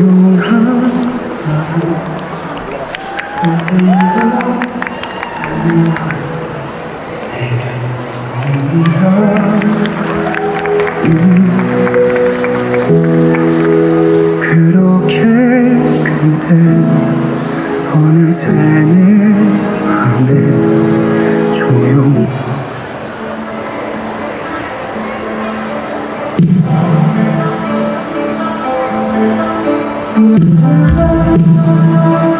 용하다그 생각 그렇게 그댈 어느새 늘 Thank mm. you.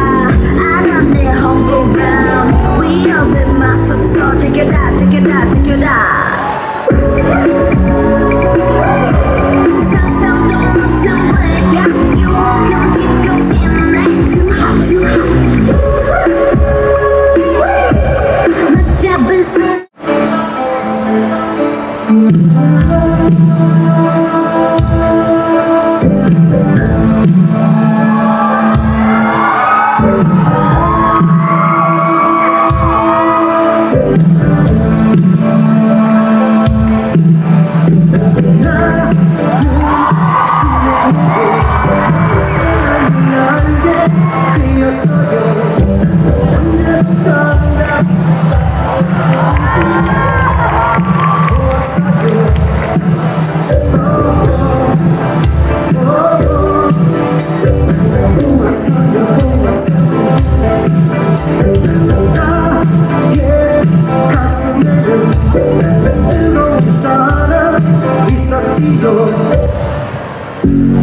your